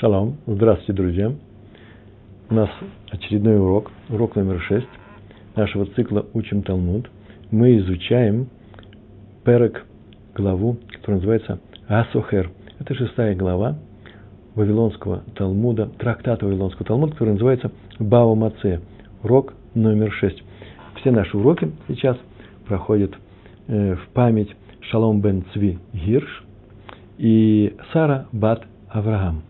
Шалом. Здравствуйте, друзья. У нас очередной урок, урок номер шесть нашего цикла «Учим Талмуд». Мы изучаем перек, главу, которая называется Асохер. Это шестая глава Вавилонского Талмуда, трактата Вавилонского Талмуда, который называется Бао Маце. Урок номер шесть. Все наши уроки сейчас проходят э, в память Шалом бен Цви Гирш и Сара Бат Авраам.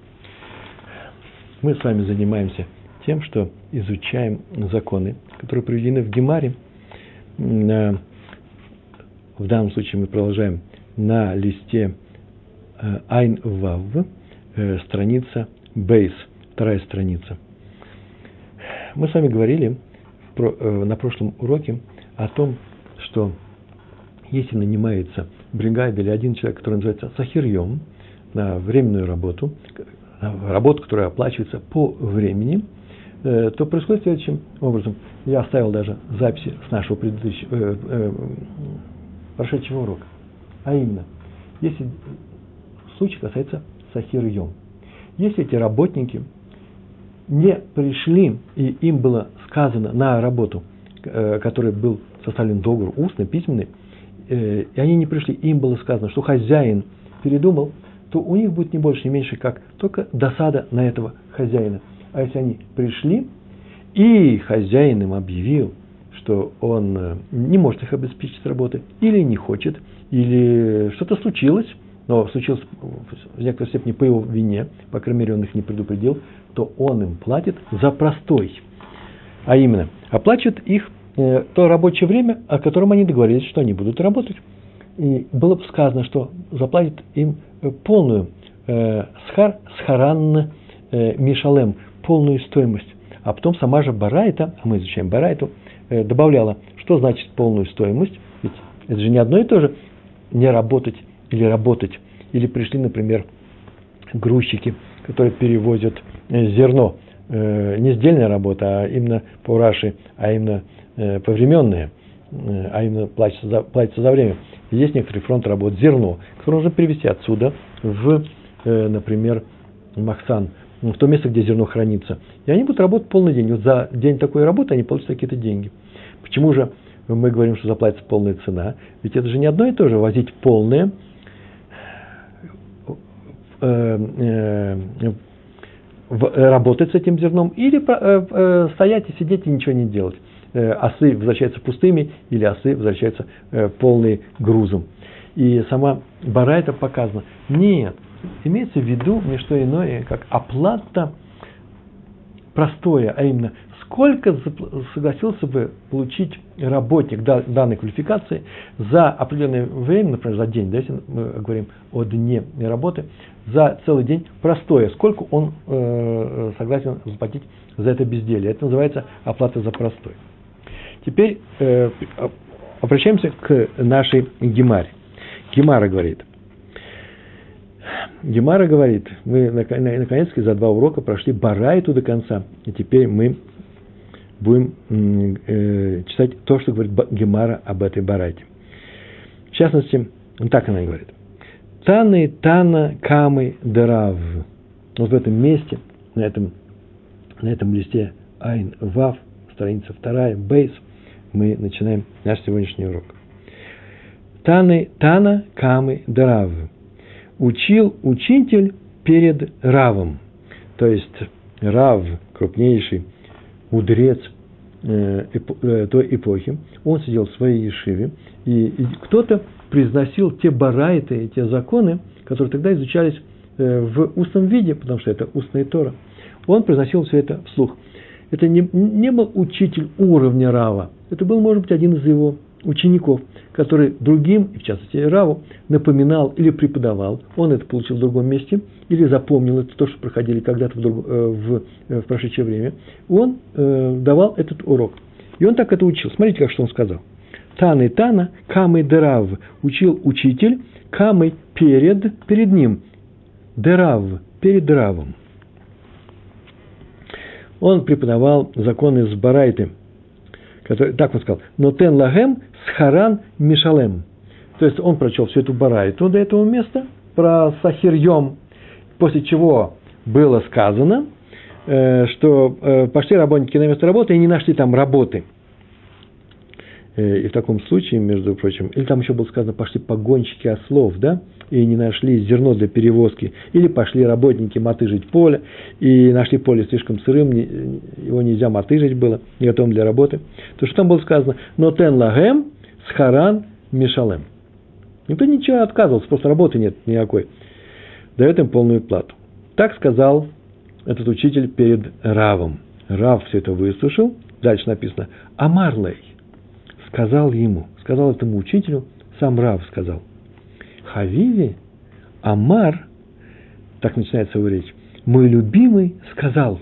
Мы с вами занимаемся тем, что изучаем законы, которые приведены в Гемаре. В данном случае мы продолжаем на листе э, Айн Вав, э, страница Бейс, вторая страница. Мы с вами говорили э, на прошлом уроке о том, что если нанимается бригада или один человек, который называется сахирьем, на временную работу, работу, которая оплачивается по времени, э, то происходит следующим образом. Я оставил даже записи с нашего предыдущего, э, э, прошедшего урока. А именно, если случай касается сахирьем. Если эти работники не пришли, и им было сказано на работу, э, который был составлен договор устный, письменный, э, и они не пришли, им было сказано, что хозяин передумал, то у них будет не больше, не меньше, как только досада на этого хозяина. А если они пришли, и хозяин им объявил, что он э, не может их обеспечить работой, или не хочет, или что-то случилось, но случилось в некоторой степени по его вине, по крайней мере, он их не предупредил, то он им платит за простой. А именно, оплачивает их э, то рабочее время, о котором они договорились, что они будут работать. И было бы сказано, что заплатит им полную э, схар, схаранна э, мишалем, полную стоимость. А потом сама же Барайта, а мы изучаем Барайту, э, добавляла, что значит полную стоимость. Ведь это же не одно и то же не работать или работать. Или пришли, например, грузчики, которые перевозят э, зерно. Э, не сдельная работа, а именно по Раши, а именно э, повременная, э, а именно платится за, платится за время. Есть некоторый фронт работ зерно, которое нужно перевести отсюда в, э, например, Махсан, в то место, где зерно хранится. И они будут работать полный день. Вот за день такой работы они получат какие-то деньги. Почему же мы говорим, что заплатится полная цена? Ведь это же не одно и то же, возить полное, э, э, работать с этим зерном или стоять и сидеть и ничего не делать. Э, осы возвращаются пустыми или осы возвращаются э, полные грузом. И сама бара это показано. Нет, имеется в виду не что иное, как оплата простое, а именно сколько согласился бы получить работник данной квалификации за определенное время, например, за день, да, если мы говорим о дне работы, за целый день простое, сколько он э, согласен заплатить за это безделие. Это называется оплата за простой. Теперь э, обращаемся к нашей Гемаре. Гемара говорит. Гемара говорит, мы наконец-таки за два урока прошли Барайту до конца, и теперь мы будем э, читать то, что говорит Гемара об этой Барайте. В частности, так она говорит. Таны, Тана, Камы, Дарав. Вот в этом месте, на этом, на этом листе Айн Вав, страница вторая, Бейс – мы начинаем наш сегодняшний урок. Таны, Тана Камы Дарав. Учил учитель перед Равом. То есть Рав, крупнейший мудрец э, э, той эпохи, он сидел в своей ешиве, и, и кто-то произносил те барайты, те законы, которые тогда изучались э, в устном виде, потому что это устная Тора. Он произносил все это вслух. Это не, не был учитель уровня Рава, это был, может быть, один из его учеников, который другим, и в частности Раву, напоминал или преподавал, он это получил в другом месте, или запомнил это то, что проходили когда-то в, друг, э, в, э, в прошедшее время, он э, давал этот урок. И он так это учил. Смотрите, как что он сказал. Таны Тана, Камы Дерав, учил учитель, Камы перед, перед ним, Дерав, перед Равом. Он преподавал законы с Барайты – который, так он сказал, но тен лагем схаран мишалем. То есть он прочел всю эту барайту до этого места про сахирьем, после чего было сказано, э, что э, пошли работники на место работы и не нашли там работы. Э, и в таком случае, между прочим, или там еще было сказано, пошли погонщики ослов, да, и не нашли зерно для перевозки, или пошли работники мотыжить поле, и нашли поле слишком сырым, его нельзя мотыжить было, не готовым для работы. То что там было сказано? Но тен лагем схаран мишалем. Никто ничего отказывался, просто работы нет никакой. Дает им полную плату. Так сказал этот учитель перед Равом. Рав все это выслушал. Дальше написано Амарлей сказал ему, сказал этому учителю, сам Рав сказал, Хавиви, Амар, так начинается его речь, мой любимый сказал.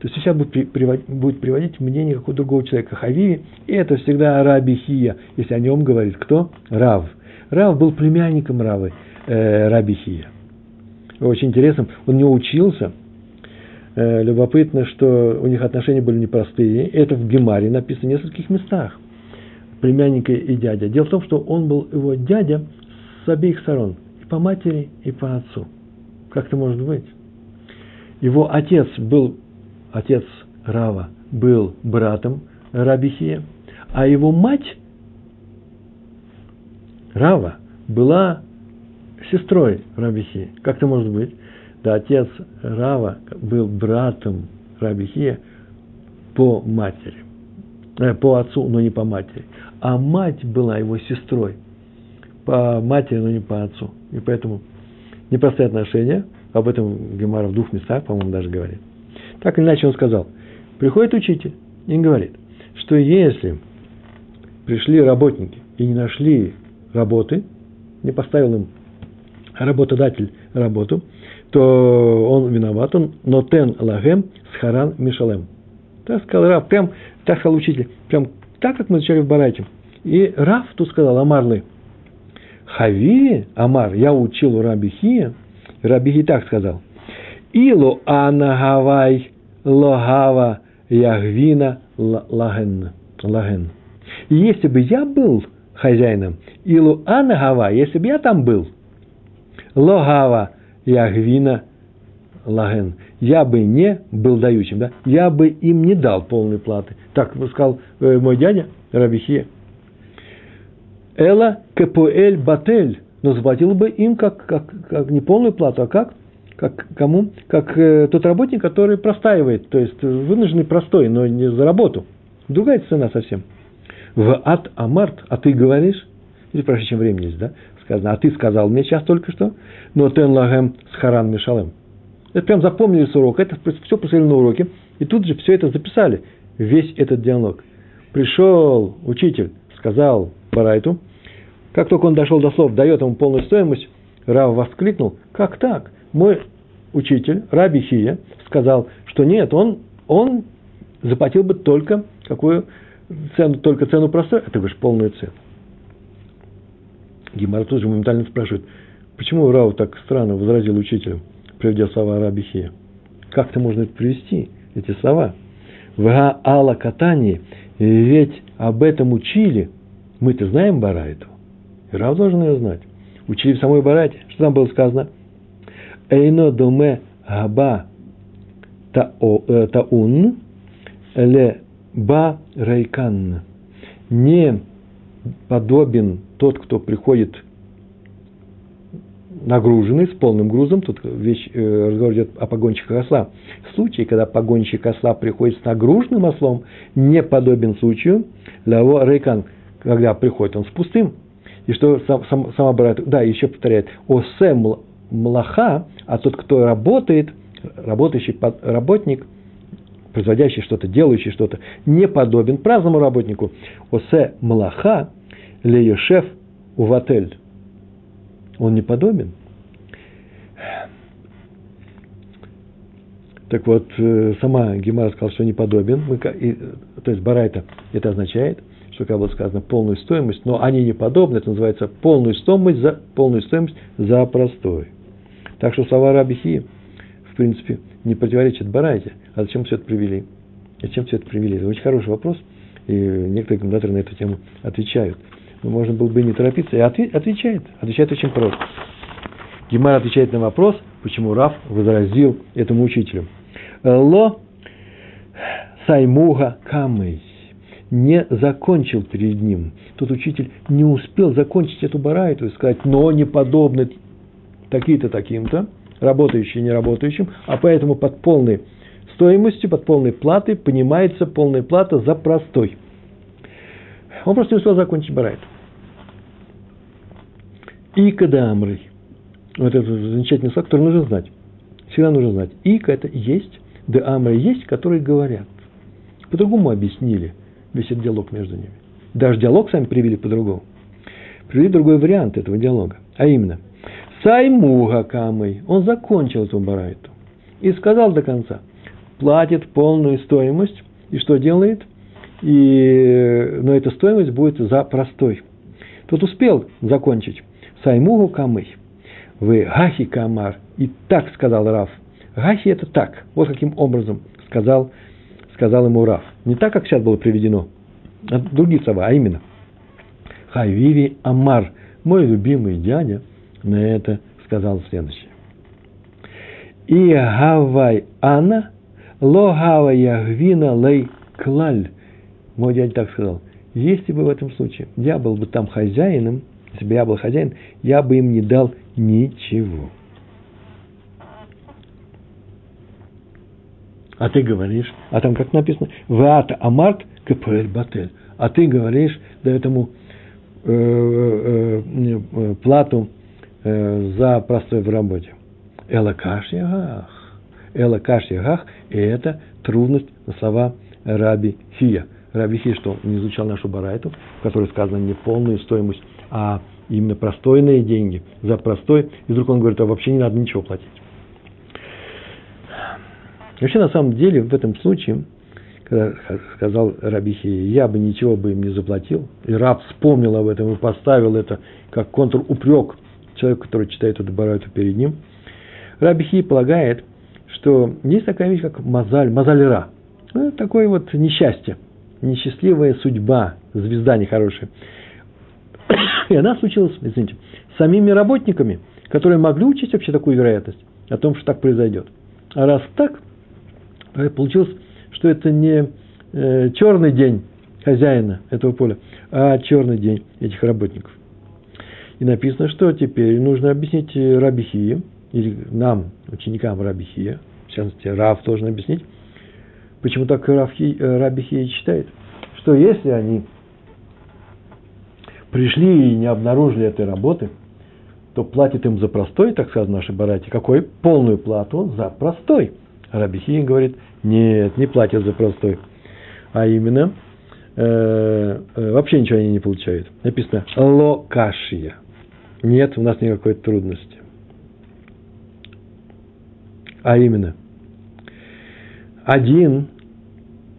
То есть сейчас будет приводить, будет приводить мнение какого-то другого человека. Хавиви, и это всегда Раби Хия, если о нем говорит кто? Рав. Рав был племянником Равы, э, Раби Хия. Очень интересно, он не учился. Э, любопытно, что у них отношения были непростые. Это в Гемаре написано в нескольких местах. Племянника и дядя. Дело в том, что он был его дядя с обеих сторон. И по матери, и по отцу. Как это может быть? Его отец был, отец Рава, был братом Рабихия, а его мать Рава была сестрой Рабихи. Как это может быть? Да, отец Рава был братом Рабихия по матери. Э, по отцу, но не по матери. А мать была его сестрой. По матери, но не по отцу. И поэтому непростые отношения. Об этом Гемара в двух местах, по-моему, даже говорит. Так или иначе он сказал. Приходит учитель и говорит, что если пришли работники и не нашли работы, не поставил им работодатель работу, то он виноват, он нотен лагем схаран мишалем. Так сказал Раф, прям, так сказал учитель, прям так, как мы изучали в Барайте. И Раф тут сказал, Амарлы, Хави, Амар, я учил у Рабихия, Рабихи так сказал, Илу анагавай логава ягвина лаген. лаген. И если бы я был хозяином. Илу Анагава, если бы я там был, Логава Ягвина Лаген, я бы не был дающим, да? я бы им не дал полной платы. Так сказал э, мой дядя Рабихия. Эла Кепуэль Батель, но заплатил бы им как, как, как не полную плату, а как? Как кому? Как э, тот работник, который простаивает, то есть вынужденный простой, но не за работу. Другая цена совсем в ад амарт, а ты говоришь, или проще, чем времени здесь, да, сказано, а ты сказал мне сейчас только что, но тен лагем с харан мишалем. Это прям запомнили с урока, это все посмотрели на уроке, и тут же все это записали, весь этот диалог. Пришел учитель, сказал Барайту, как только он дошел до слов, дает ему полную стоимость, Рав воскликнул, как так? Мой учитель, Раби Хия, сказал, что нет, он, он заплатил бы только какую цену, только цену простой, а ты говоришь полную цену. Гимар тут же моментально спрашивает, почему Рау так странно возразил учителю, приведя слова Рабихия? Как это можно привести, эти слова? В Алла катании, ведь об этом учили, мы-то знаем Барайту, и Рав должен ее знать. Учили в самой Барайте, что там было сказано? Эйно доме габа э, таун ле Ба Райкан. Не подобен тот, кто приходит нагруженный, с полным грузом, тут вещь, э, разговор идет о погонщиках осла. В случае, когда погонщик осла приходит с нагруженным ослом, не подобен случаю лаво рейкан, когда приходит он с пустым. И что сам, сам, сама Барат, да, еще повторяет, осе млаха, а тот, кто работает, работающий работник – производящий что-то, делающий что-то, не подобен праздному работнику. Осе млаха леешев уватель. Он не подобен. Так вот, э, сама Гемара сказала, что не подобен. Мы, и, то есть Барайта это означает, что, как было сказано, полную стоимость, но они не подобны, это называется полную стоимость за, полную стоимость за простой. Так что слова Рабихи, в принципе, не противоречат Барайте. А зачем все это привели? Зачем все это привели? Это очень хороший вопрос, и некоторые комментаторы на эту тему отвечают. Но можно было бы не торопиться. И отвечает. Отвечает очень просто. Гемар отвечает на вопрос почему Раф возразил этому учителю. Ло саймуга камей не закончил перед ним. Тот учитель не успел закончить эту барайту и сказать, но не подобны такие-то таким-то, работающие не работающим, а поэтому под полной стоимостью, под полной платой понимается полная плата за простой. Он просто не успел закончить барайту. И кадамры. Вот это замечательный слог, который нужно знать. Всегда нужно знать. Ика это есть, да амры есть, которые говорят. По-другому объяснили весь этот диалог между ними. Даже диалог сами привели по-другому. Привели другой вариант этого диалога. А именно, Саймуга Камой, он закончил эту барайту. И сказал до конца, платит полную стоимость, и что делает? И, но эта стоимость будет за простой. Тот успел закончить. Саймугу Камой. Вы Гахи Камар. И так сказал Раф. Гахи это так. Вот каким образом сказал сказал ему Раф. Не так, как сейчас было приведено, а другие слова, а именно. Хайвиви Амар, мой любимый дядя, на это сказал следующее. И гавай ана, ло гава ягвина лей клаль. Мой дядя так сказал. Если бы в этом случае я был бы там хозяином, если бы я был хозяин, я бы им не дал ничего. а ты говоришь, а там как написано, вата амарт кпл батель, а ты говоришь, да этому э, э, э, плату э, за простой в работе. Элакаш ягах. Элакаш ягах, и это трудность на слова Раби Хия. Раби Хия, что он не изучал нашу барайту, в которой сказано не полную стоимость, а именно простойные деньги за простой, и вдруг он говорит, а вообще не надо ничего платить. Вообще, на самом деле, в этом случае, когда сказал Рабихи, я бы ничего бы им не заплатил, и раб вспомнил об этом и поставил это как контрупрек человеку, который читает эту барайту перед ним, Рабихи полагает, что есть такая вещь, как мазаль, мазалера. Ну, такое вот несчастье, несчастливая судьба, звезда нехорошая. И она случилась, извините, самими работниками, которые могли учесть вообще такую вероятность о том, что так произойдет. А раз так, Получилось, что это не э, черный день хозяина этого поля, а черный день этих работников. И написано, что теперь нужно объяснить Рабихие, или нам, ученикам Рабихия, в частности, Рав должен объяснить, почему так Равхи, Рабихия читает, что если они пришли и не обнаружили этой работы, то платит им за простой, так сказано в нашей барате, какой? Полную плату за простой. Рабихи говорит, нет, не платят за простой. А именно, э, э, вообще ничего они не получают. Написано локашия. Нет у нас никакой трудности. А именно, один,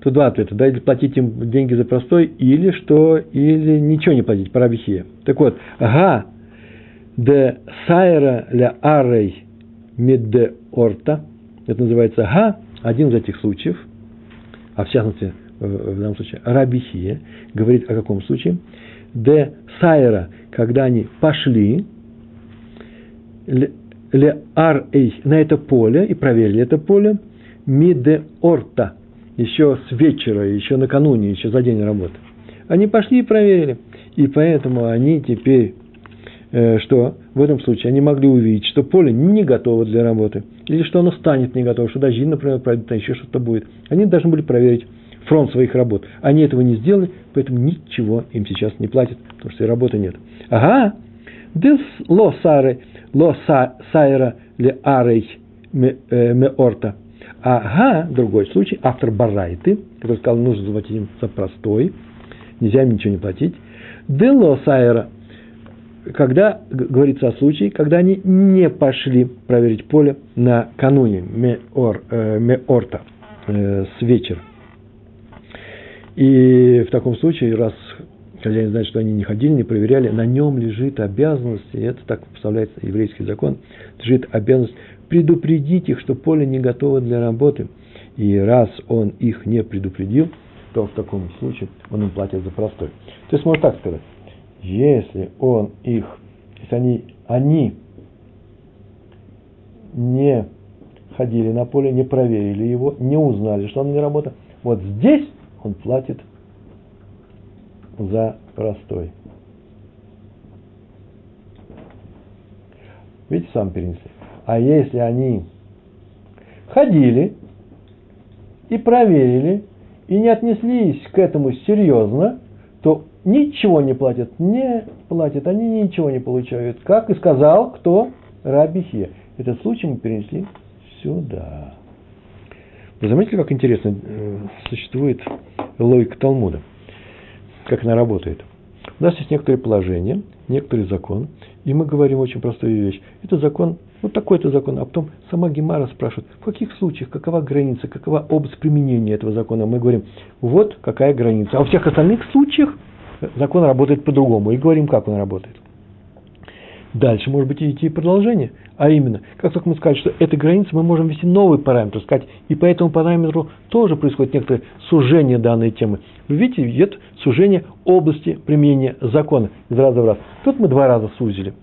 то два ответа, да, или платить им деньги за простой, или что, или ничего не платить, парабихия. Так вот, га де сайра ля арей медде орта – это называется га, один из этих случаев, а в частности, э, в данном случае, рабихия, говорит о каком случае? Де сайра, когда они пошли, ле ар на это поле, и проверили это поле, ми де орта, еще с вечера, еще накануне, еще за день работы. Они пошли и проверили. И поэтому они теперь Э, что в этом случае они могли увидеть, что поле не готово для работы, или что оно станет не готово, что дожди, например, пройдут, а еще что-то будет. Они должны были проверить фронт своих работ. Они этого не сделали, поэтому ничего им сейчас не платят, потому что и работы нет. Ага, дес ло саре, ло сайра ле арей ме Ага, другой случай, автор Барайты, который сказал, нужно заплатить за простой, нельзя им ничего не платить. Дело сайра – когда говорится о случае, когда они не пошли проверить поле накануне меор, э, меорта, э, с вечера. И в таком случае, раз хозяин знает, что они не ходили, не проверяли, на нем лежит обязанность, и это так представляется еврейский закон, лежит обязанность предупредить их, что поле не готово для работы. И раз он их не предупредил, то в таком случае он им платит за простой. То есть можно так сказать если он их, если они, они не ходили на поле, не проверили его, не узнали, что он не работает. Вот здесь он платит за простой. Видите, сам перенесли. А если они ходили и проверили, и не отнеслись к этому серьезно, то ничего не платят, не платят, они ничего не получают. Как и сказал кто? Раби Хия. Этот случай мы перенесли сюда. Вы заметили, как интересно э, существует логика Талмуда? Как она работает? У нас есть некоторые положения, некоторый закон, и мы говорим очень простую вещь. Это закон, вот такой-то закон, а потом сама Гемара спрашивает, в каких случаях, какова граница, какова область применения этого закона. Мы говорим, вот какая граница. А во всех остальных случаях закон работает по-другому. И говорим, как он работает. Дальше может быть идти продолжение. А именно, как только мы сказали, что эта граница, мы можем ввести новый параметр, сказать, и по этому параметру тоже происходит некоторое сужение данной темы. Вы видите, идет сужение области применения закона из раза в раз. Тут мы два раза сузили.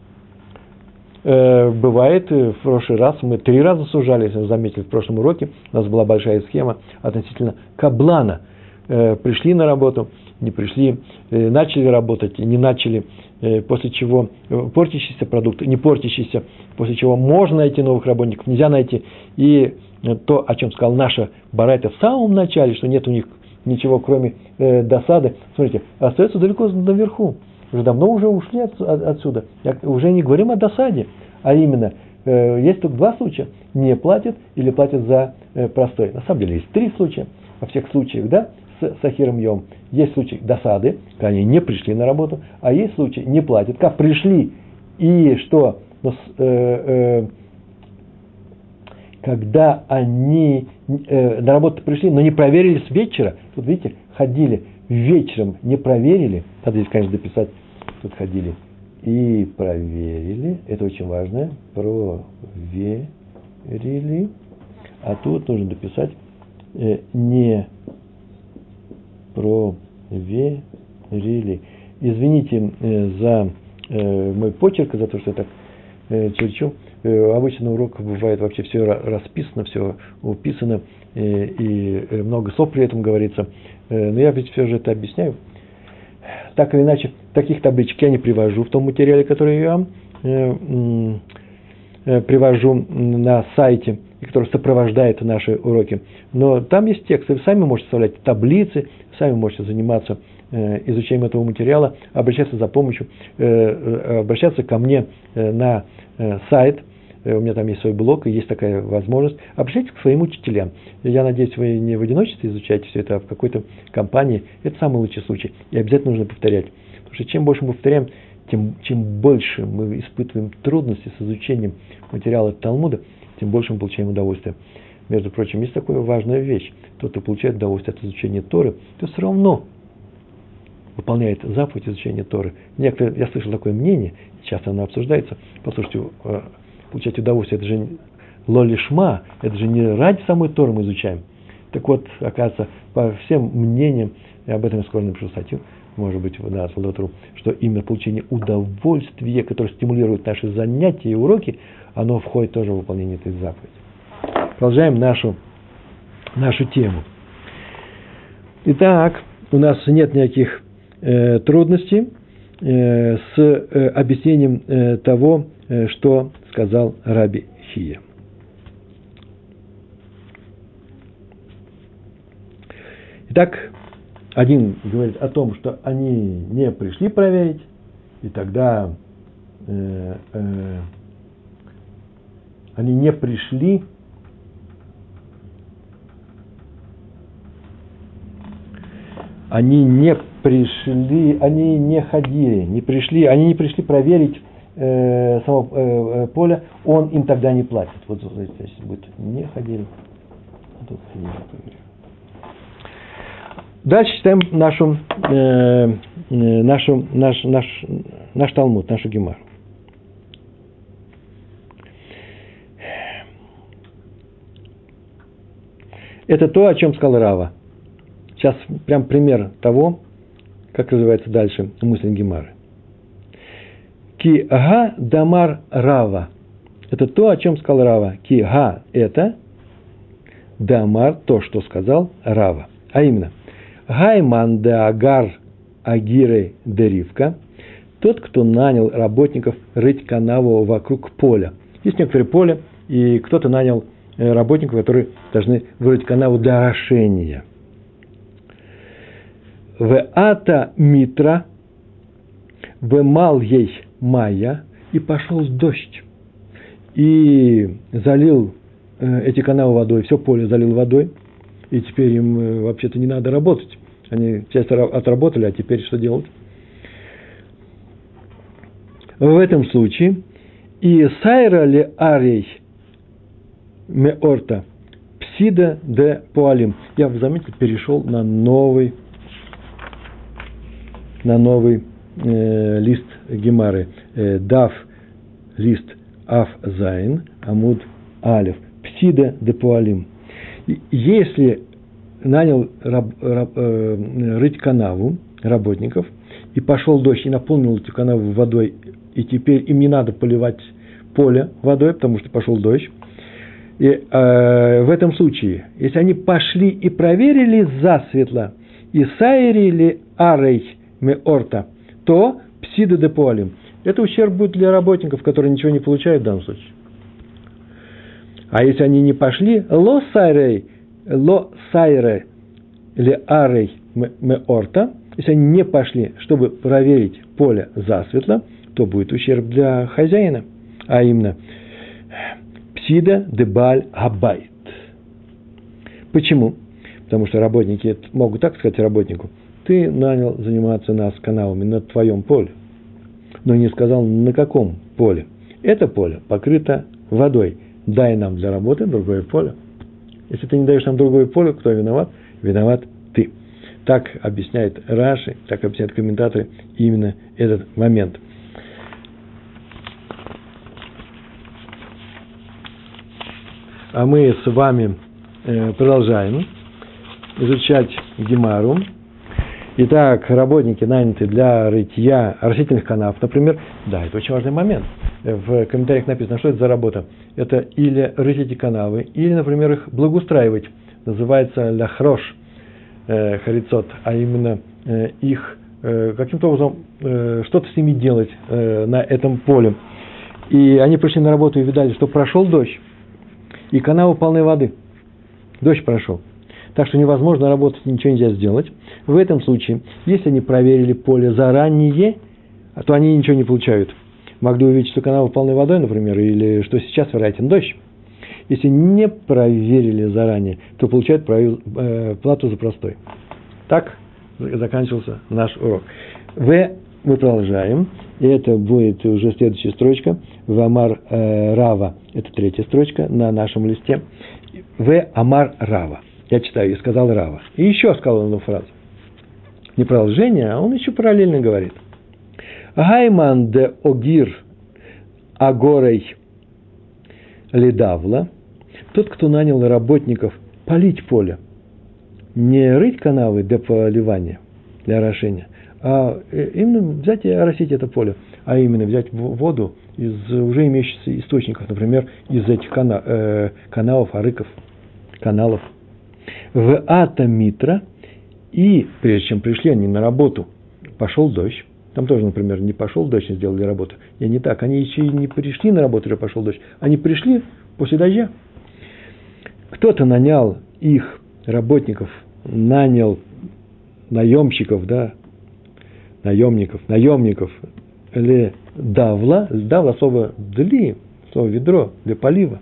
Э, бывает, э, в прошлый раз мы три раза сужали, если вы заметили, в прошлом уроке у нас была большая схема относительно каблана. Э, пришли на работу, не пришли, начали работать, не начали – после чего портящийся продукт, не портящийся, после чего можно найти новых работников, нельзя найти. И то, о чем сказал наша Барайта в самом начале, что нет у них ничего, кроме досады, смотрите, остается далеко наверху. Уже давно уже ушли от, от, отсюда. Я, уже не говорим о досаде, а именно, э, есть только два случая. Не платят или платят за э, простой. На самом деле есть три случая. Во всех случаях, да, с Сахиром Йом. Есть случаи досады, когда они не пришли на работу, а есть случаи не платят. Как пришли и что? Но, э, э, когда они э, на работу пришли, но не проверили с вечера, вот видите, ходили вечером, не проверили, надо здесь, конечно, дописать, тут ходили и проверили, это очень важно, проверили, а тут нужно дописать э, не проверили. Извините э, за э, мой почерк, за то, что я так э, черчу. Обычно на уроках бывает вообще все расписано, все уписано, и много слов при этом говорится. Но я ведь все же это объясняю. Так или иначе, таких табличек я не привожу в том материале, который я привожу на сайте и который сопровождает наши уроки. Но там есть тексты, вы сами можете составлять таблицы, сами можете заниматься э, изучением этого материала, обращаться за помощью, э, э, обращаться ко мне на сайт, у меня там есть свой блог, и есть такая возможность. Обращайтесь к своим учителям. Я надеюсь, вы не в одиночестве изучаете все это, а в какой-то компании. Это самый лучший случай. И обязательно нужно повторять. Потому что чем больше мы повторяем, тем, чем больше мы испытываем трудности с изучением материала Талмуда, тем больше мы получаем удовольствие. Между прочим, есть такая важная вещь. Тот, кто получает удовольствие от изучения Торы, то все равно выполняет заповедь изучения Торы. Некоторые, я слышал такое мнение, часто оно обсуждается, послушайте, э, получать удовольствие, это же лолишма, это же не ради самой Торы мы изучаем. Так вот, оказывается, по всем мнениям, и об этом я скоро напишу статью, может быть, на Солдатру, что именно получение удовольствия, которое стимулирует наши занятия и уроки, оно входит тоже в выполнение этой заповеди. Продолжаем нашу, нашу тему. Итак, у нас нет никаких э, трудностей э, с э, объяснением э, того, что сказал Раби Хия. Итак, один говорит о том, что они не пришли проверить, и тогда э, э, они не пришли они не пришли, они не ходили, не пришли, они не пришли проверить э, само э, э поле, он им тогда не платит. Вот здесь будет не ходили, а тут ходили, Дальше читаем нашу, э, э, нашу, наш, наш, наш Талмуд, нашу Гемару. Это то, о чем сказал Рава. Сейчас прям пример того, как развивается дальше мысль Гемары. Ки ага дамар рава. Это то, о чем сказал Рава. Ки га – это Дамар – то, что сказал Рава. А именно, Гайман де Агар Агиры де Ривка – тот, кто нанял работников рыть канаву вокруг поля. Есть некоторые поля, и кто-то нанял э, работников, которые должны вырыть канаву для орошения. В ата митра, в мал ей майя, и пошел дождь, и залил э, эти канавы водой, все поле залил водой, и теперь им э, вообще-то не надо работать. Они часть отработали, а теперь что делать? В этом случае и сайра ли арей меорта псида де пуалим. Я, вы заметили, перешел на новый, на новый э, лист Гемары. Э, дав лист Аф Зайн, Амуд Алев. Псида де пуалим. Если нанял раб, раб, э, рыть канаву работников, и пошел дождь, и наполнил эту канаву водой, и теперь им не надо поливать поле водой, потому что пошел дождь. И э, в этом случае, если они пошли и проверили засветло, и сайрили арей меорта, то псида де полим. Это ущерб будет для работников, которые ничего не получают в данном случае. А если они не пошли, ло сайрей, ло сайре или арей меорта, если они не пошли, чтобы проверить поле засветло, то будет ущерб для хозяина, а именно псида дебаль абайт. Почему? Потому что работники могут так сказать работнику, ты нанял заниматься нас каналами на твоем поле, но не сказал, на каком поле. Это поле покрыто водой. Дай нам для работы другое поле. Если ты не даешь нам другое поле, кто виноват? Виноват ты. Так объясняет Раши, так объясняют комментаторы именно этот момент. А мы с вами э, продолжаем изучать Гемару. Итак, работники наняты для рытья растительных канав, например. Да, это очень важный момент. В комментариях написано, что это за работа. Это или рыть эти канавы, или, например, их благоустраивать. Называется ляхрош, э, харицот, а именно э, их э, каким-то образом э, что-то с ними делать э, на этом поле. И они пришли на работу и видали, что прошел дождь, и канавы полны воды. Дождь прошел. Так что невозможно работать, ничего нельзя сделать. В этом случае, если они проверили поле заранее, то они ничего не получают. Могли увидеть, что канавы полны водой, например, или что сейчас вероятен дождь. Если не проверили заранее, то получают э, плату за простой. Так заканчивался наш урок. В мы продолжаем. И это будет уже следующая строчка. Вамар э, Рава. Это третья строчка на нашем листе. В Амар Рава. Я читаю, и сказал Рава. И еще сказал одну фразу. Не продолжение, а он еще параллельно говорит. Гайман де Огир Агорей Ледавла. Тот, кто нанял работников полить поле. Не рыть канавы для поливания, для орошения, а э, именно взять и оросить это поле. А именно взять воду из уже имеющихся источников, например, из этих кана, э, каналов, арыков, каналов. В Атомитра, и прежде чем пришли они на работу, пошел дождь. Там тоже, например, не пошел дождь, не сделали работу. И не так, они еще и не пришли на работу, уже пошел дождь. Они пришли после дождя. Кто-то нанял их, работников, нанял наемщиков, да, наемников, наемников, или давла, давла слово дли, слово ведро для полива,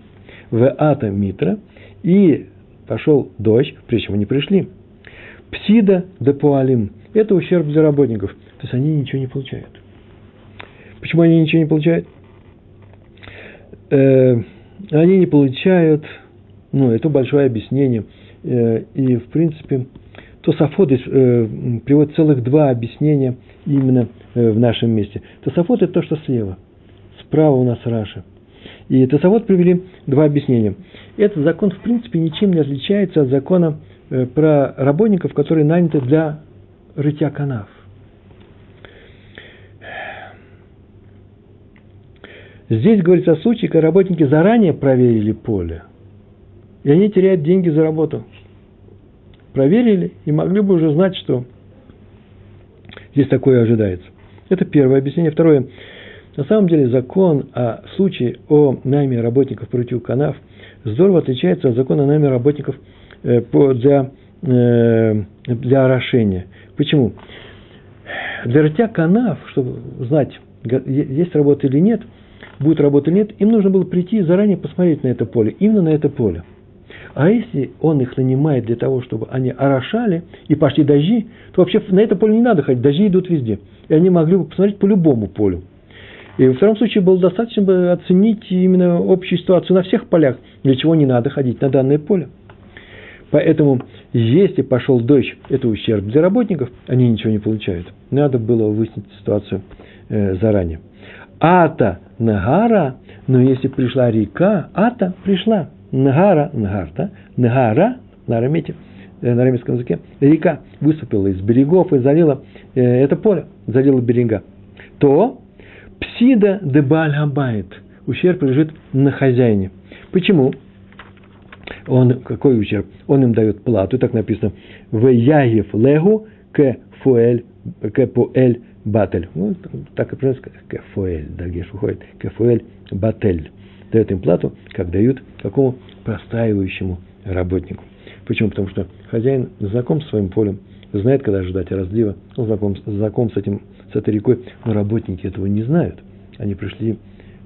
в ата митра, и пошел дождь, прежде чем они пришли. Псида де пуалим – это ущерб для работников, то есть они ничего не получают. Почему они ничего не получают? Э, они не получают, ну, это большое объяснение, э, и, в принципе, Тософот э, приводит целых два объяснения именно э, в нашем месте. Тософот – это то, что слева. Справа у нас Раша. И Тософот привели два объяснения. Этот закон, в принципе, ничем не отличается от закона э, про работников, которые наняты для рытья канав. Здесь говорится о случае, когда работники заранее проверили поле, и они теряют деньги за работу. Проверили и могли бы уже знать, что здесь такое ожидается. Это первое объяснение. Второе. На самом деле закон о случае о найме работников против канав здорово отличается от закона о найме работников э, для, э, для орошения. Почему? Для рытья канав, чтобы знать, есть работа или нет, будет работа или нет, им нужно было прийти и заранее посмотреть на это поле, именно на это поле. А если он их нанимает для того, чтобы они орошали и пошли дожди, то вообще на это поле не надо ходить, дожди идут везде. И они могли бы посмотреть по любому полю. И во втором случае было достаточно бы оценить именно общую ситуацию на всех полях, для чего не надо ходить на данное поле. Поэтому, если пошел дождь, это ущерб для работников, они ничего не получают. Надо было выяснить ситуацию э, заранее. Ата Нагара, но если пришла река, Ата пришла. Нагара, Нагарта, Нагара, на арамете, э, на арамейском языке, река выступила из берегов и залила э, это поле, залила берега, то псида де бальгабайт, ущерб лежит на хозяине. Почему? Он, какой ущерб? Он им дает плату, так написано, в ягев легу к фуэль, к пуэль батель. Ну, так и произносится, к фуэль, дальгеш выходит, к фуэль батель. Дает им плату, как дают какому простаивающему работнику. Почему? Потому что хозяин знаком с своим полем, знает, когда ожидать разлива, он знаком, знаком с, этим, с этой рекой, но работники этого не знают. Они пришли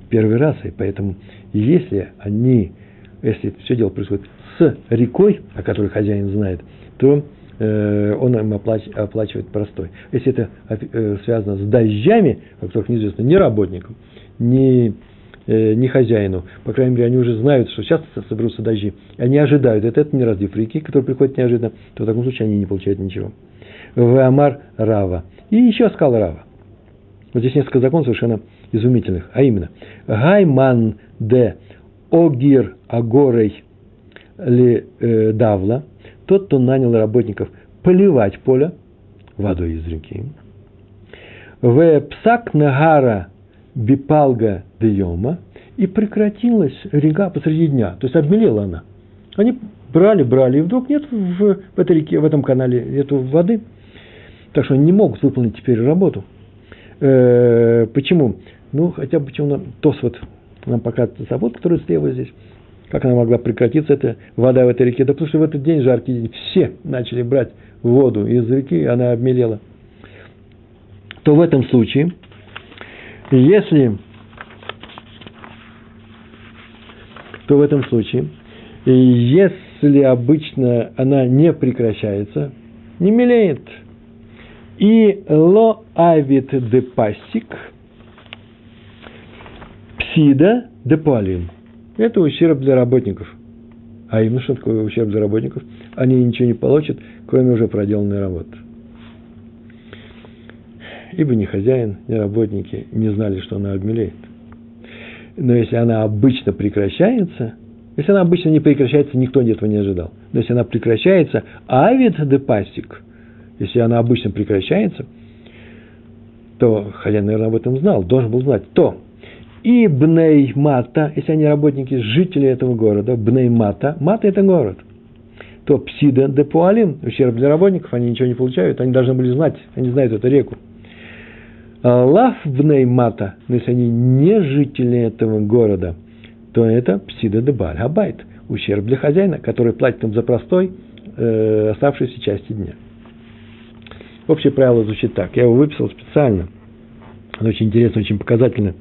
первый раз, и поэтому если они, если все дело происходит с рекой, о которой хозяин знает, то э, он им оплач, оплачивает простой. Если это э, связано с дождями, о которых неизвестно ни работникам, ни не хозяину. По крайней мере, они уже знают, что сейчас соберутся дожди. Они ожидают. Это, это не разлив реки, который приходит неожиданно. То в таком случае они не получают ничего. Веамар Рава. И еще сказал Рава. Вот здесь несколько законов совершенно изумительных. А именно. Гайман де огир агорей ли э, давла. Тот, кто нанял работников поливать поле водой из реки. В псак нагара бипалга дейома, и прекратилась река посреди дня, то есть обмелела она. Они брали, брали, и вдруг нет в, этой реке, в этом канале нету воды, так что они не могут выполнить теперь работу. Э, почему? Ну, хотя бы почему нам, Тос вот нам показывает завод, который слева здесь, как она могла прекратиться, эта вода в этой реке? Да потому что в этот день, жаркий день, все начали брать воду из реки, она обмелела. То в этом случае – если, то в этом случае, если обычно она не прекращается, не мелеет, и ло авит де пасик, псида де палин. Это ущерб для работников. А именно, что такое ущерб для работников? Они ничего не получат, кроме уже проделанной работы ибо ни хозяин, ни работники не знали, что она обмелеет. Но если она обычно прекращается, если она обычно не прекращается, никто этого не ожидал. Но если она прекращается, авид де пасик, если она обычно прекращается, то хозяин, наверное, об этом знал, должен был знать, то и бней мата, если они работники, жители этого города, бней мата, мата это город, то псида де пуалим, ущерб для работников, они ничего не получают, они должны были знать, они знают эту реку. Лав в мата, но если они не жители этого города, то это псида де баль ущерб для хозяина, который платит им за простой э, оставшейся части дня. Общее правило звучит так. Я его выписал специально. Оно очень интересно, очень показательно.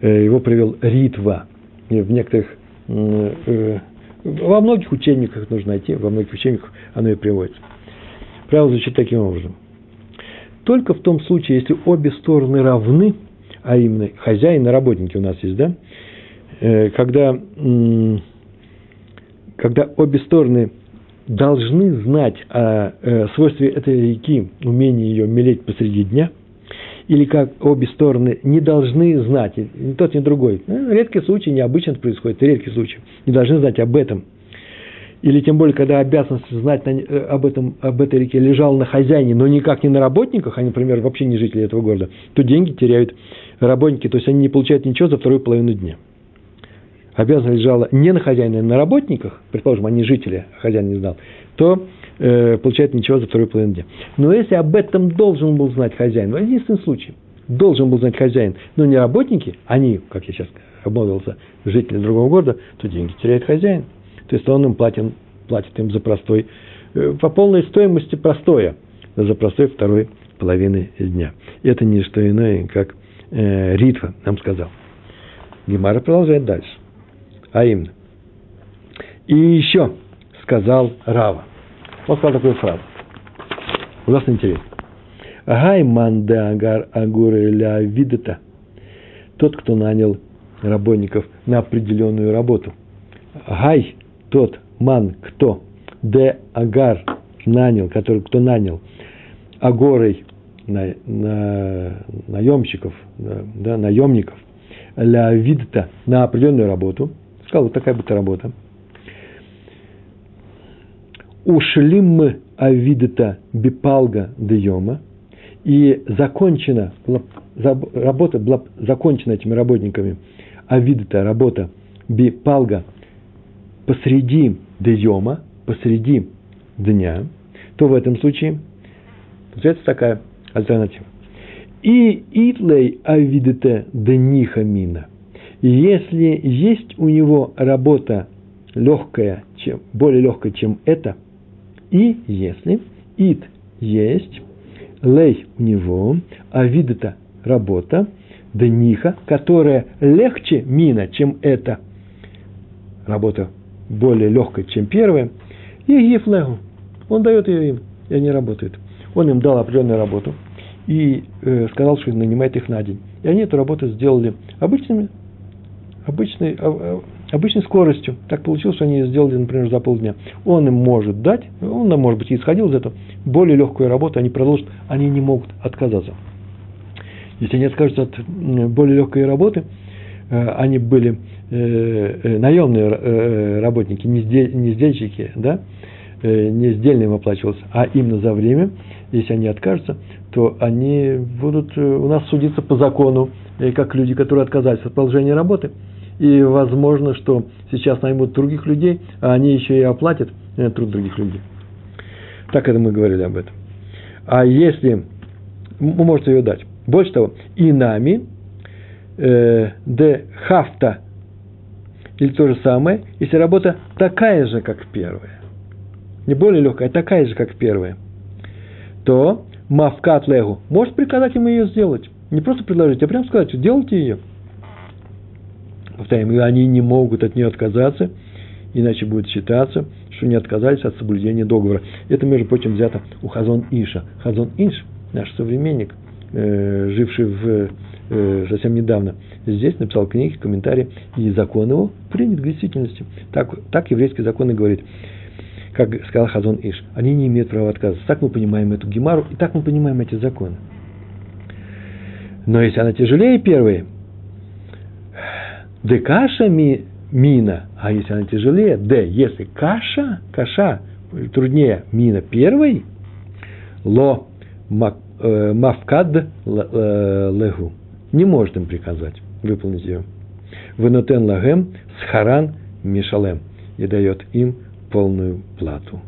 Э, его привел Ритва. В некоторых, э, во многих учебниках нужно найти, во многих учебниках оно и приводится. Правило звучит таким образом – только в том случае, если обе стороны равны, а именно хозяин и работники у нас есть, да, э, когда, когда обе стороны должны знать о э, свойстве этой реки, умении ее мелеть посреди дня, или как обе стороны не должны знать, ни тот, ни другой. Ну, редкий случай, необычно это происходит, редкий случай, не должны знать об этом – или тем более, когда обязанность знать на, э, об, этом, об этой реке лежала на хозяине, но никак не на работниках, а, например, вообще не жители этого города, то деньги теряют работники, то есть они не получают ничего за вторую половину дня. Обязанность лежала не на хозяине, а на работниках, предположим, они жители, а хозяин не знал, то э, получают ничего за вторую половину дня. Но если об этом должен был знать хозяин, в единственном случае, должен был знать хозяин, но не работники, они, как я сейчас обмолвился, жители другого города, то деньги теряет хозяин. То есть он им платит, платит им за простой, э, по полной стоимости простоя, за простой второй половины дня. Это не что иное, как э, Ритва нам сказал. Гемара продолжает дальше. А именно. И еще сказал Рава. Он сказал такую фразу. Ужасно интересно. Гай манде агар агуры ля видета. Тот, кто нанял работников на определенную работу. Гай, тот, ман, кто, де агар, нанял, который, кто нанял, агорой на, на, наемщиков, да, наемников, ля видта на определенную работу, сказал, вот такая будет работа. Ушлим авидта бипалга дейома, и закончена, работа была закончена этими работниками, авидта, работа бипалга посреди дейома, посреди дня, то в этом случае получается такая альтернатива. И итлей авидете дениха мина. Если есть у него работа легкая, чем, более легкая, чем это, и если ит есть, лей у него, авидета работа, дениха, которая легче мина, чем это, работа более легкая, чем первая, и гифлегу, он дает ее им, и они работают. Он им дал определенную работу и э, сказал, что нанимает их на день. И они эту работу сделали обычными, обычной, а, а, обычной скоростью. Так получилось, что они ее сделали, например, за полдня. Он им может дать, он, может быть, исходил из этого, более легкую работу они продолжат, они не могут отказаться. Если они откажутся от более легкой работы, э, они были наемные работники, не сдельщики, да, не сдельно им оплачивался, а именно за время, если они откажутся, то они будут у нас судиться по закону, как люди, которые отказались от продолжения работы. И возможно, что сейчас наймут других людей, а они еще и оплатят труд других людей. Так это мы говорили об этом. А если, вы можете ее дать. Больше того, и нами, э, де хафта, или то же самое, если работа такая же, как первая, не более легкая, а такая же, как первая, то мавкат легу может приказать ему ее сделать. Не просто предложить, а прям сказать, делайте ее. Повторяем, они не могут от нее отказаться, иначе будет считаться, что не отказались от соблюдения договора. Это, между прочим, взято у Хазон Иша. Хазон Иш, наш современник – живший в, э, совсем недавно, здесь написал книги, комментарии, и закон его принят к действительности. Так, так еврейский закон и говорит, как сказал Хазон Иш, они не имеют права отказаться. Так мы понимаем эту гемару, и так мы понимаем эти законы. Но если она тяжелее первой, де каша ми, мина, а если она тяжелее, де, если каша, каша труднее мина первой, ло мак Э, мавкад э, легу. Не может им приказать выполнить ее. Вынутен лагем схаран мишалем. И дает им полную плату.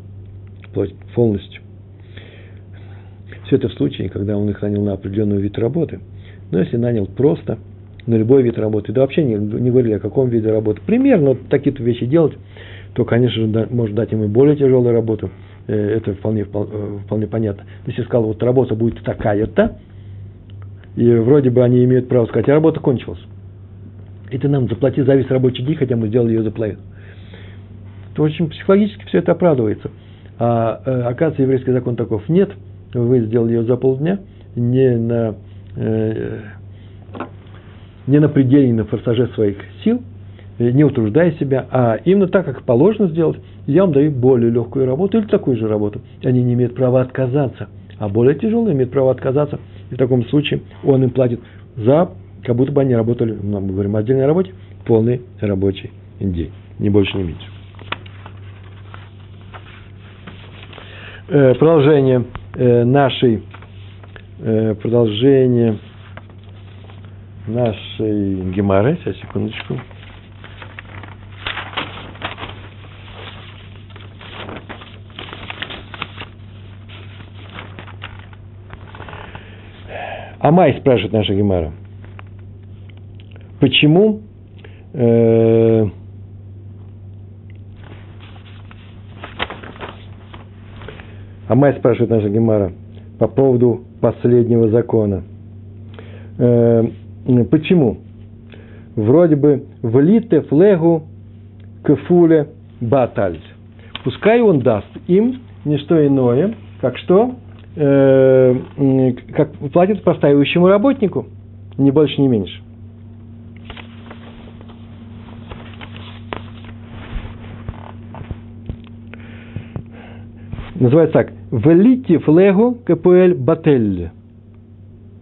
Полностью. Все это в случае, когда он их нанял на определенный вид работы. Но если нанял просто, на любой вид работы, да вообще не, не говорили о каком виде работы, примерно вот такие-то вещи делать, то, конечно же, может дать ему более тяжелую работу – Э, это вполне, э, вполне понятно. То есть я сказал, вот работа будет такая-то, и вроде бы они имеют право сказать, а работа кончилась. И ты нам заплати за весь рабочий день, хотя мы сделали ее за половину. То очень психологически все это оправдывается. А э, оказывается, еврейский закон таков нет. Вы сделали ее за полдня, не на, э, не на пределе, на форсаже своих сил, не утруждая себя, а именно так, как положено сделать, я вам даю более легкую работу или такую же работу. Они не имеют права отказаться, а более тяжелые имеют право отказаться. И в таком случае он им платит за, как будто бы они работали, мы говорим отдельной работе, полный рабочий день, не больше, не меньше. Э, продолжение э, нашей, э, продолжение нашей гемары. Сейчас, секундочку. Амай спрашивает наша Гемара. Почему э, Амай спрашивает наша Гемара по поводу последнего закона. Э, почему? Вроде бы влите флегу кефуле батальс. Пускай он даст им не что иное, как что? Э, как платит простаивающему работнику, ни больше, ни меньше. Называется так. Велити флегу КПЛ батель.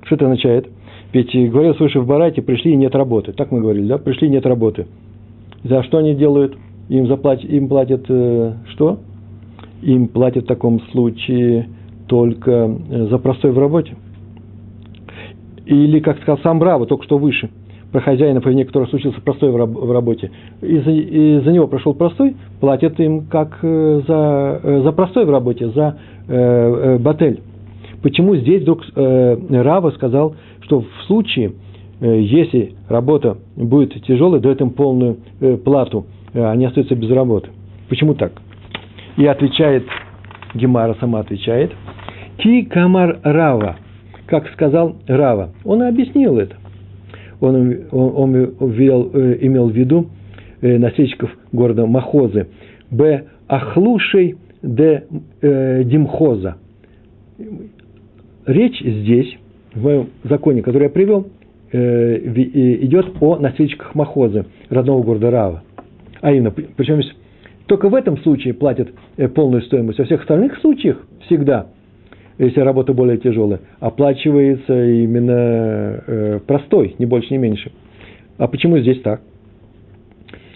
Что это означает? Ведь говорил свыше в Барате, пришли и нет работы. Так мы говорили, да? Пришли и нет работы. За что они делают? Им, заплатят, им платят э, что? Им платят в таком случае только э, за простой в работе. Или, как сказал сам Браво, только что выше, про хозяина, по вине которого случился простой в работе. И за, и за него прошел простой, платят им как э, за, э, за простой в работе, за э, батель. Почему здесь вдруг э, Рава сказал, что в случае, э, если работа будет тяжелой, дает им полную э, плату, э, они остаются без работы. Почему так? И отвечает, Гемара сама отвечает – Ки камар Рава, как сказал Рава. Он объяснил это. Он, он, он ввел, э, имел в виду э, насельщиков города Махозы. Б. Ахлушей де э, Димхоза. Речь здесь, в моем законе, который я привел, э, идет о насельщиках Махозы, родного города Рава. А именно, причем только в этом случае платят э, полную стоимость, во всех остальных случаях всегда – если работа более тяжелая, оплачивается именно э, простой, не больше, не меньше. А почему здесь так?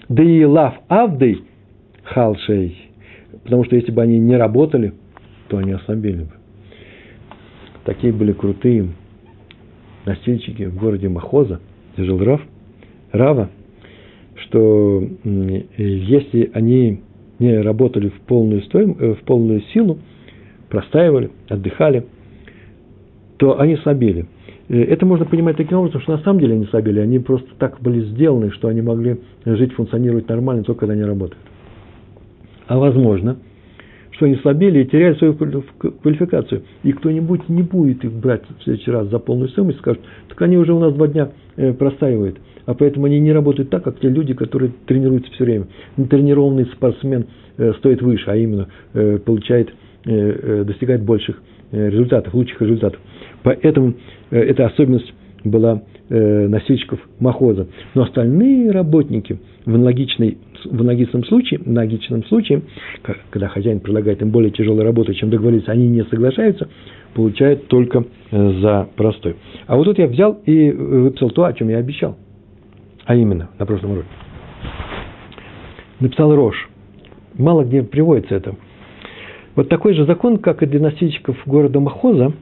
Да и лав авдей халшей. Потому что если бы они не работали, то они ослабели бы. Такие были крутые носильщики в городе Махоза, где жил Рав, Рава, что если они не работали в полную, стоим, э, в полную силу – простаивали, отдыхали, то они слабели. Это можно понимать таким образом, что на самом деле они слабели, они просто так были сделаны, что они могли жить, функционировать нормально, только когда они работают. А возможно, что они слабели и теряли свою квалификацию. И кто-нибудь не будет их брать в следующий раз за полную стоимость, скажет, так они уже у нас два дня э, простаивают. А поэтому они не работают так, как те люди, которые тренируются все время. Тренированный спортсмен э, стоит выше, а именно э, получает Э, э, достигать больших э, результатов, лучших результатов. Поэтому эта особенность была носильщиков Махоза. Но остальные работники в, аналогичной, в аналогичном случае, в аналогичном случае, когда хозяин предлагает им более тяжелую работу, чем договорились, они не соглашаются, получают только за простой. А вот тут я взял и выписал то, о чем я обещал. А именно, на прошлом уроке. Написал Рош. Мало где приводится это. Вот такой же закон, как и для носильщиков города Махоза,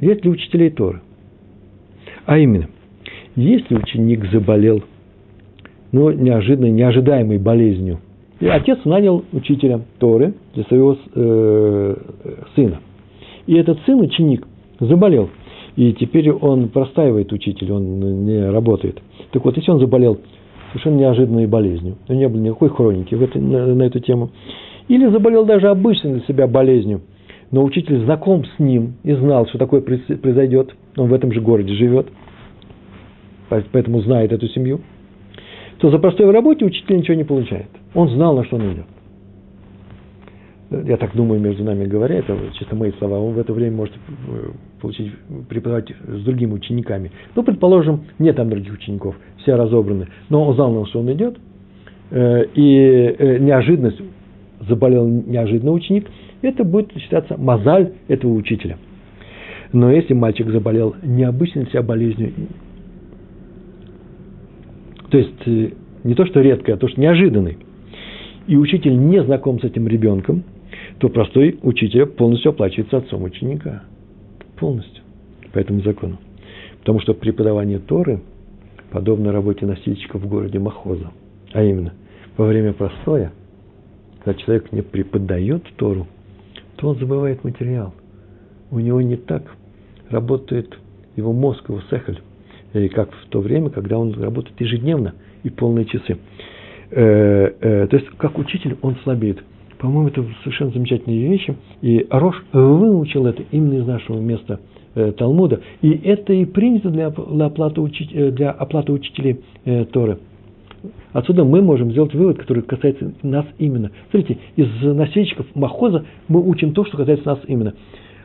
есть для учителей Торы. А именно, если ученик заболел, ну, неожиданной, неожидаемой болезнью, и отец нанял учителя Торы для своего э, сына. И этот сын, ученик, заболел. И теперь он простаивает учитель, он не работает. Так вот, если он заболел совершенно неожиданной болезнью, но не было никакой хроники в этой, на, на эту тему, или заболел даже обычной для себя болезнью, но учитель знаком с ним и знал, что такое произойдет, он в этом же городе живет, поэтому знает эту семью, то за простой в работе учитель ничего не получает. Он знал, на что он идет. Я так думаю, между нами говоря, это чисто мои слова, он в это время может э, получить, преподавать с другими учениками. Ну, предположим, нет там других учеников, все разобраны, но он знал, на что он идет, э, и э, неожиданность заболел неожиданно ученик, это будет считаться мозаль этого учителя. Но если мальчик заболел необычной для себя болезнью, то есть э, не то, что редкой, а то, что неожиданный, и учитель не знаком с этим ребенком, то простой учитель полностью оплачивается отцом ученика. Полностью. По этому закону. Потому что преподавание Торы подобно работе носильщика в городе Махоза. А именно, во время простоя, когда человек не преподает Тору, то он забывает материал. У него не так работает его мозг, его сехаль, как в то время, когда он работает ежедневно и полные часы. Э, э, то есть, как учитель, он слабеет. По-моему, это совершенно замечательные вещи. И Рош выучил это именно из нашего места э, Талмуда. И это и принято для, оплаты, учить, для оплаты учителей Торы. Отсюда мы можем сделать вывод, который касается нас именно. Смотрите, из носильщиков Махоза мы учим то, что касается нас именно.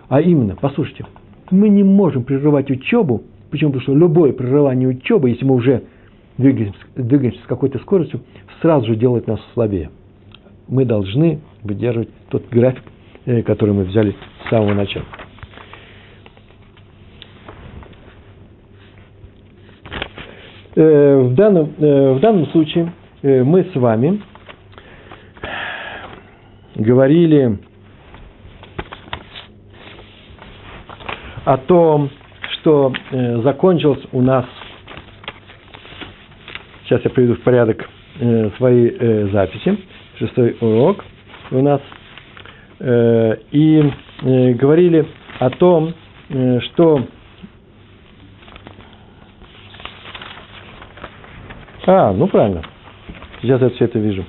А именно, послушайте, мы не можем прерывать учебу, почему? Потому что любое прерывание учебы, если мы уже двигаемся, двигаемся с какой-то скоростью, сразу же делает нас слабее. Мы должны выдерживать тот график, э, который мы взяли с самого начала. Э, в данном, э, в данном случае мы с вами говорили о том, что закончился у нас Сейчас я приведу в порядок э, свои э, записи. Шестой урок у нас. Э, и э, говорили о том, э, что... А, ну правильно. Сейчас я все это вижу.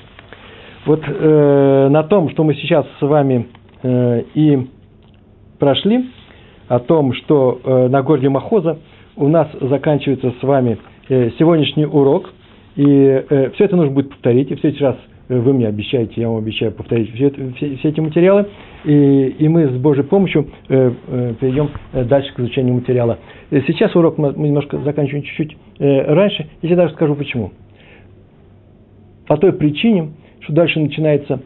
Вот э, на том, что мы сейчас с вами э, и прошли, о том, что э, на городе Махоза у нас заканчивается с вами э, сегодняшний урок – и э, все это нужно будет повторить, и в следующий раз вы мне обещаете, я вам обещаю повторить все, все, все эти материалы, и, и мы с Божьей помощью э, э, перейдем э, дальше к изучению материала. Э, сейчас урок мы немножко заканчиваем чуть-чуть э, раньше, я тебе даже скажу почему. По той причине, что дальше начинается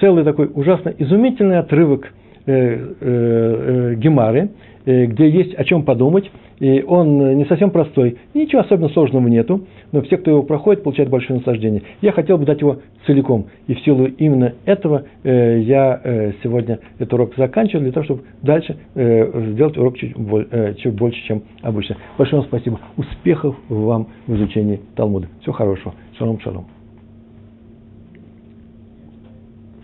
целый такой ужасно изумительный отрывок э, э, э, Гемары, э, где есть о чем подумать, и он не совсем простой, ничего особенно сложного нету, но все, кто его проходит, получают большое наслаждение. Я хотел бы дать его целиком, и в силу именно этого э, я э, сегодня этот урок заканчиваю, для того, чтобы дальше э, сделать урок чуть, э, чуть больше, чем обычно. Большое вам спасибо. Успехов вам в изучении Талмуда. Всего хорошего. Шалом, шалом.